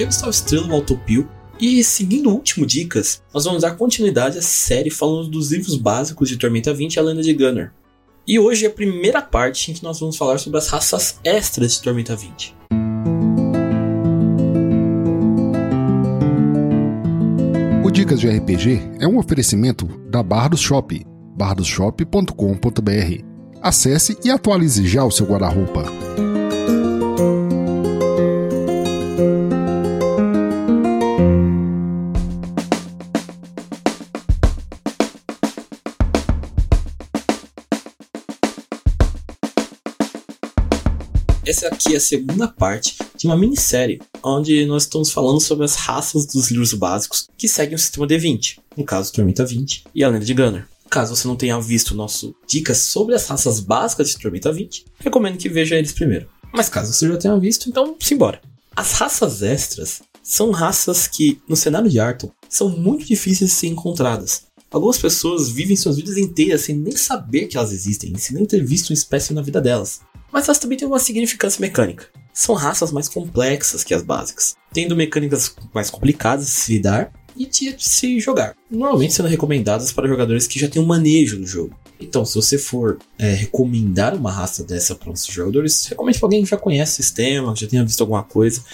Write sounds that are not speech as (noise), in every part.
Aqui é o Estrela, o Autopio, e seguindo o último Dicas, nós vamos dar continuidade à série falando dos livros básicos de Tormenta 20 e a Lenda de Gunner. E hoje é a primeira parte em que nós vamos falar sobre as raças extras de Tormenta 20. O Dicas de RPG é um oferecimento da Bardos Shop, bardosshop.com.br. Acesse e atualize já o seu guarda-roupa. Aqui a segunda parte de uma minissérie onde nós estamos falando sobre as raças dos livros básicos que seguem o sistema D20, no caso Tormenta 20 e a Lenda de Gunner. Caso você não tenha visto nosso dicas sobre as raças básicas de Tormenta 20, recomendo que veja eles primeiro. Mas caso você já tenha visto, então simbora. As raças extras são raças que, no cenário de Arton, são muito difíceis de ser encontradas. Algumas pessoas vivem suas vidas inteiras sem nem saber que elas existem, sem nem ter visto uma espécie na vida delas mas elas também têm uma significância mecânica. São raças mais complexas que as básicas, tendo mecânicas mais complicadas de se lidar e de se jogar, normalmente sendo recomendadas para jogadores que já têm um manejo do jogo. Então, se você for é, recomendar uma raça dessa para os jogadores, recomende para alguém que já conhece o sistema, que já tenha visto alguma coisa,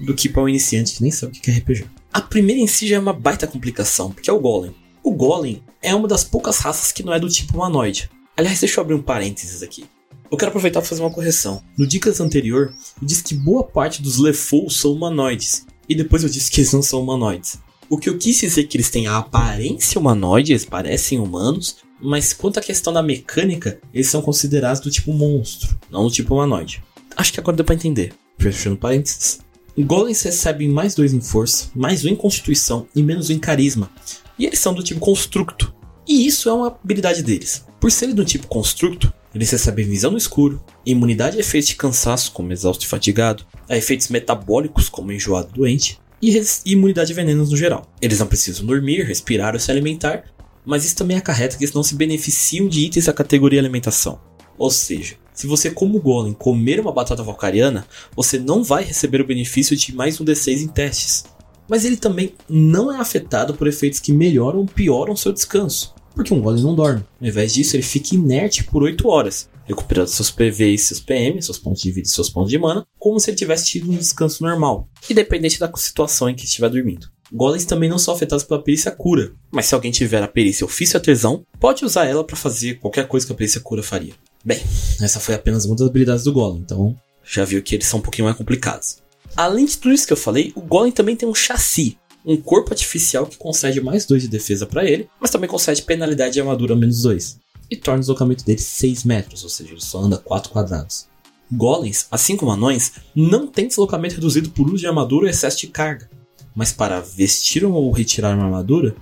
do que para um iniciante que nem sabe o que é RPG. A primeira em si já é uma baita complicação, porque é o Golem. O Golem é uma das poucas raças que não é do tipo humanoide. Aliás, deixa eu abrir um parênteses aqui. Eu quero aproveitar para fazer uma correção. No Dicas anterior, eu disse que boa parte dos Lefous são humanoides. E depois eu disse que eles não são humanoides. O que eu quis dizer é que eles têm a aparência humanoide, eles parecem humanos, mas quanto à questão da mecânica, eles são considerados do tipo monstro, não do tipo humanoide. Acho que agora deu pra entender. Fechando parênteses. Golems recebem mais dois em força, mais um em constituição e menos um em carisma. E eles são do tipo constructo. E isso é uma habilidade deles. Por serem do tipo constructo, eles recebem visão no escuro, imunidade a efeitos de cansaço, como exausto e fatigado, a efeitos metabólicos, como enjoado e doente, e, e imunidade a venenos no geral. Eles não precisam dormir, respirar ou se alimentar, mas isso também acarreta que eles não se beneficiam de itens da categoria alimentação. Ou seja, se você, como Golem, comer uma batata valcariana, você não vai receber o benefício de mais um D6 em testes. Mas ele também não é afetado por efeitos que melhoram ou pioram seu descanso porque um golem não dorme. Ao invés disso, ele fica inerte por 8 horas, recuperando seus PV e seus PM, seus pontos de vida e seus pontos de mana, como se ele tivesse tido um descanso normal, independente da situação em que estiver dormindo. Golems também não são afetados pela perícia cura, mas se alguém tiver a perícia ofício tesão, pode usar ela para fazer qualquer coisa que a perícia cura faria. Bem, essa foi apenas uma das habilidades do Golem, então já viu que eles são um pouquinho mais complicados. Além de tudo isso que eu falei, o Golem também tem um chassi, um corpo artificial que concede mais 2 de defesa para ele, mas também concede penalidade de armadura menos 2. E torna o deslocamento dele 6 metros, ou seja, ele só anda 4 quadrados. Golems, assim como anões, não têm deslocamento reduzido por uso de armadura ou excesso de carga. Mas para vestir ou retirar uma armadura,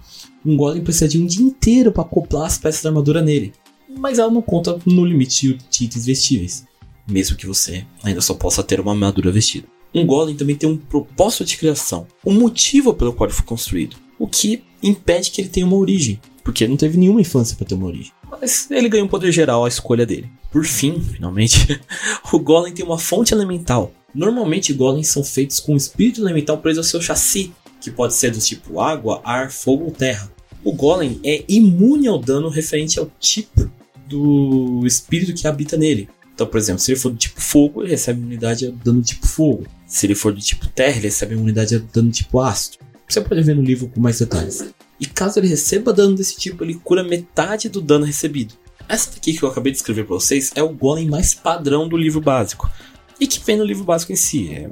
um golem precisa de um dia inteiro para acoplar as peças da armadura nele. Mas ela não conta no limite de itens vestíveis, mesmo que você ainda só possa ter uma armadura vestida. Um golem também tem um propósito de criação, um motivo pelo qual ele foi construído, o que impede que ele tenha uma origem, porque ele não teve nenhuma infância para ter uma origem. Mas ele ganha um poder geral à escolha dele. Por fim, finalmente, (laughs) o golem tem uma fonte elemental. Normalmente golems são feitos com um espírito elemental preso ao seu chassi, que pode ser do tipo água, ar, fogo ou terra. O golem é imune ao dano referente ao tipo do espírito que habita nele. Então, por exemplo, se ele for do tipo fogo, ele recebe imunidade a dano tipo fogo. Se ele for do tipo terra, ele recebe imunidade a dano tipo ácido. Você pode ver no livro com mais detalhes. E caso ele receba dano desse tipo, ele cura metade do dano recebido. Essa daqui que eu acabei de escrever para vocês é o golem mais padrão do livro básico. E que vem no livro básico em si, é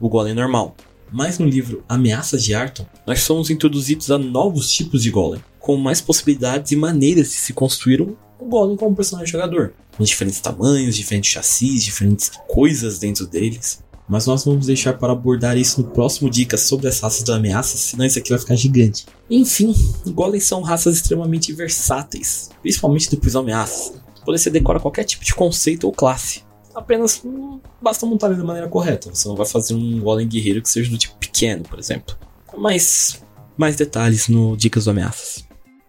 o golem normal. Mas no livro Ameaças de Arton, nós somos introduzidos a novos tipos de golem, com mais possibilidades e maneiras de se construir um golem como personagem jogador, com diferentes tamanhos, diferentes chassis, diferentes coisas dentro deles. Mas nós vamos deixar para abordar isso no próximo Dicas sobre as raças da ameaça, senão isso aqui vai ficar gigante. Enfim, golems são raças extremamente versáteis, principalmente depois da ameaça. Você decora qualquer tipo de conceito ou classe. Apenas basta montar ele da maneira correta. Você não vai fazer um golem guerreiro que seja do tipo pequeno, por exemplo. Mas mais detalhes no Dicas do Ameaças.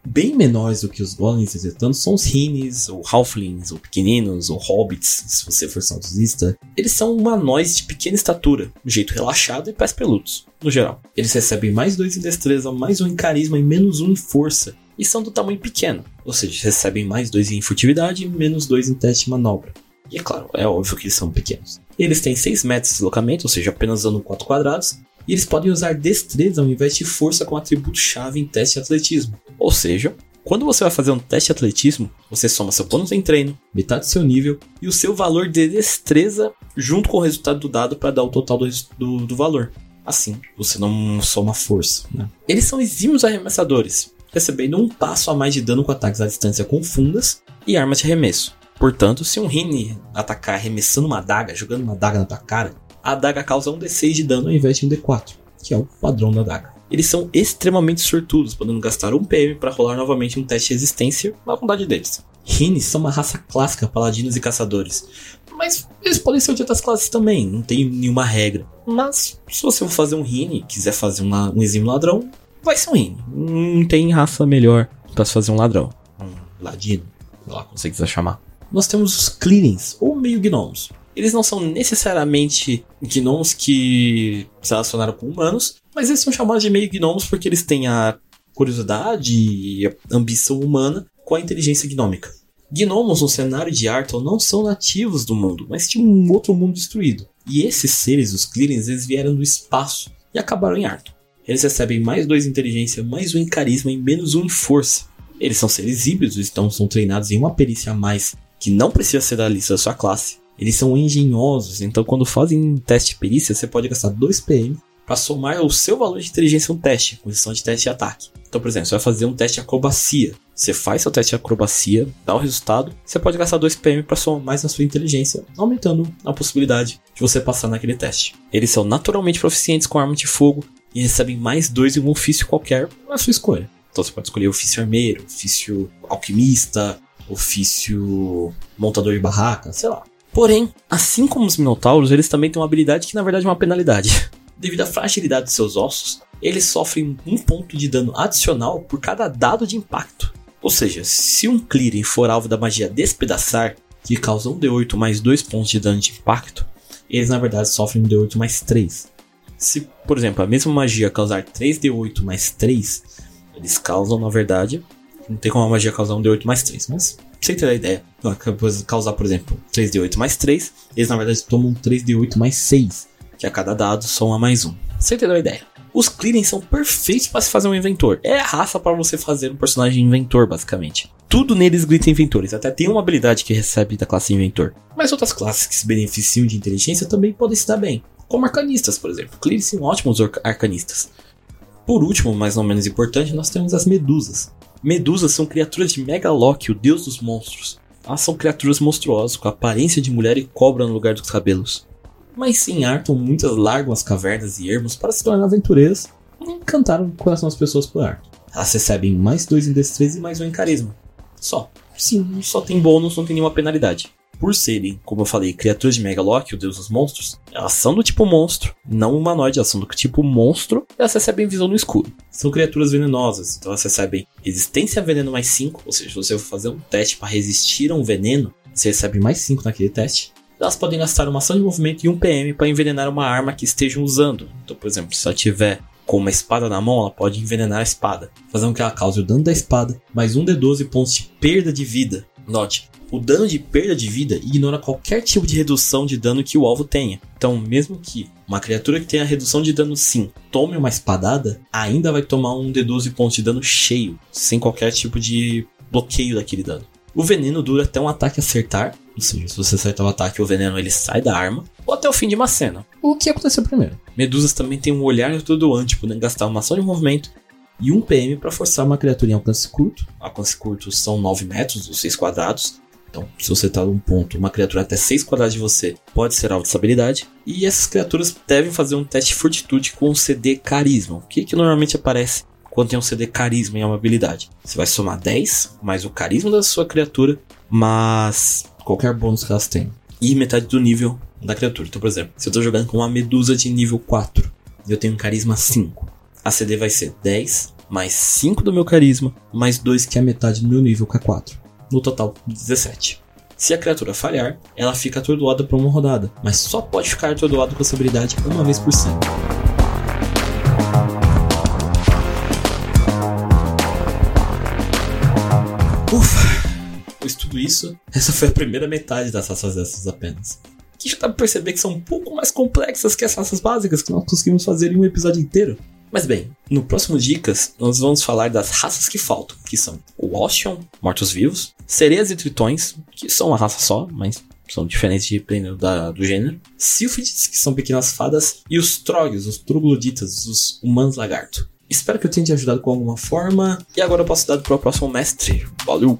Bem menores do que os golems, entretanto, são os rines, ou halflings, ou pequeninos, ou hobbits, se você for saudosista. Eles são humanoides de pequena estatura, de jeito relaxado e pés peludos, no geral. Eles recebem mais dois em destreza, mais um em carisma e menos um em força. E são do tamanho pequeno, ou seja, recebem mais dois em furtividade e menos dois em teste de manobra. E é claro, é óbvio que eles são pequenos. Eles têm 6 metros de deslocamento, ou seja, apenas usando 4 quadrados, e eles podem usar destreza ao invés de força como atributo-chave em teste de atletismo. Ou seja, quando você vai fazer um teste de atletismo, você soma seu bônus em treino, metade do seu nível e o seu valor de destreza junto com o resultado do dado para dar o total do, do, do, valor. Assim, você não soma força. Né? Eles são exímios arremessadores, recebendo um passo a mais de dano com ataques à distância com fundas e armas de arremesso. Portanto, se um Rini atacar arremessando uma adaga, jogando uma adaga na tua cara, a adaga causa um D6 de dano ao invés de um D4, que é o padrão da adaga. Eles são extremamente sortudos, podendo gastar um PM para rolar novamente um teste de resistência na vontade deles. Rines são uma raça clássica, paladinos e caçadores. Mas eles podem ser de outras classes também, não tem nenhuma regra. Mas se você for fazer um Rine, quiser fazer uma, um exímio ladrão, vai ser um Rine. Não tem raça melhor para fazer um ladrão. Um ladino, sei lá como você quiser chamar. Nós temos os Clearings, ou meio gnomos eles não são necessariamente gnomos que se relacionaram com humanos, mas eles são chamados de meio gnomos porque eles têm a curiosidade e a ambição humana com a inteligência gnômica. Gnomos no cenário de Arton não são nativos do mundo, mas de um outro mundo destruído. E esses seres, os Clearings, eles vieram do espaço e acabaram em Arton. Eles recebem mais dois em inteligência, mais um em carisma e menos um em força. Eles são seres híbridos, então são treinados em uma perícia a mais que não precisa ser da lista da sua classe. Eles são engenhosos, então quando fazem teste de perícia, você pode gastar 2 PM para somar o seu valor de inteligência um teste, com exceção de teste de ataque. Então, por exemplo, você vai fazer um teste de acrobacia. Você faz seu teste de acrobacia, dá o resultado, você pode gastar 2 PM para somar mais na sua inteligência, aumentando a possibilidade de você passar naquele teste. Eles são naturalmente proficientes com arma de fogo e recebem mais 2 em um ofício qualquer na sua escolha. Então você pode escolher ofício armeiro, ofício alquimista, ofício montador de barraca, sei lá. Porém, assim como os minotauros, eles também têm uma habilidade que na verdade é uma penalidade. (laughs) Devido à fragilidade de seus ossos, eles sofrem um ponto de dano adicional por cada dado de impacto. Ou seja, se um clearing for alvo da magia Despedaçar, que causa um D8 mais 2 pontos de dano de impacto, eles na verdade sofrem um D8 mais 3. Se, por exemplo, a mesma magia causar 3D8 mais 3, eles causam, na verdade, não tem como a magia causar um D8 mais 3, mas você ter a ideia. Causar, por exemplo, 3D8 mais 3, eles na verdade tomam 3D8 mais 6, que a cada dado soma mais 1. Você entendeu a ideia? Os Clearings são perfeitos para se fazer um inventor. É a raça para você fazer um personagem inventor, basicamente. Tudo neles grita inventores, até tem uma habilidade que recebe da classe inventor. Mas outras classes que se beneficiam de inteligência também podem se dar bem. Como arcanistas, por exemplo. Clearings são ótimos arcanistas. Por último, mas não menos importante, nós temos as medusas. Medusas são criaturas de Megaloc, o deus dos monstros. Elas são criaturas monstruosas, com aparência de mulher e cobra no lugar dos cabelos. Mas em Arton, muitas largam as cavernas e ermos para se tornar aventureiras e encantaram o coração das pessoas por Arton. Elas recebem mais dois em destreza e mais um em carisma. Só. Sim, só tem bônus, não tem nenhuma penalidade por serem, como eu falei, criaturas de Megaloc, o deus dos monstros, elas são do tipo monstro, não humanoide, elas são do tipo monstro, elas recebem visão no escuro. São criaturas venenosas, então elas recebem resistência a veneno mais 5, ou seja, se você for fazer um teste para resistir a um veneno, você recebe mais 5 naquele teste. Elas podem gastar uma ação de movimento e um PM para envenenar uma arma que estejam usando. Então, por exemplo, se ela tiver com uma espada na mão, ela pode envenenar a espada, fazendo com que ela cause o dano da espada, mais um D12 pontos de perda de vida. Note, o dano de perda de vida ignora qualquer tipo de redução de dano que o alvo tenha. Então, mesmo que uma criatura que tenha redução de dano sim tome uma espadada, ainda vai tomar um D12 pontos de dano cheio, sem qualquer tipo de bloqueio daquele dano. O veneno dura até um ataque acertar, ou seja, se você acertar o ataque, o veneno ele sai da arma, ou até o fim de uma cena. O que aconteceu primeiro? Medusas também tem um olhar atordoante, podendo gastar uma ação de movimento e um PM para forçar uma criatura em alcance curto. Alcance curto são 9 metros, ou 6 quadrados, então, se você está num ponto, uma criatura até 6 quadrados de você pode ser alvo dessa habilidade. E essas criaturas devem fazer um teste de fortitude com um CD carisma. O que, que normalmente aparece quando tem um CD carisma em uma habilidade? Você vai somar 10 mais o carisma da sua criatura, mais qualquer bônus que elas tenham. E metade do nível da criatura. Então, por exemplo, se eu estou jogando com uma medusa de nível 4 e eu tenho um carisma 5, a CD vai ser 10 mais 5 do meu carisma, mais 2 que é metade do meu nível K4. No total, 17. Se a criatura falhar, ela fica atordoada por uma rodada, mas só pode ficar atordoada com essa habilidade uma vez por cento. Ufa! Pois tudo isso, essa foi a primeira metade das raças dessas apenas. Que já dá pra perceber que são um pouco mais complexas que as raças básicas que nós conseguimos fazer em um episódio inteiro. Mas bem, no próximo Dicas, nós vamos falar das raças que faltam, que são o Ocean, mortos-vivos, sereias e tritões, que são uma raça só, mas são diferentes dependendo da, do gênero, Sylphids, que são pequenas fadas, e os Trogs, os Trogloditas, os humanos lagarto. Espero que eu tenha te ajudado com alguma forma, e agora eu posso dar para o próximo mestre. Valeu!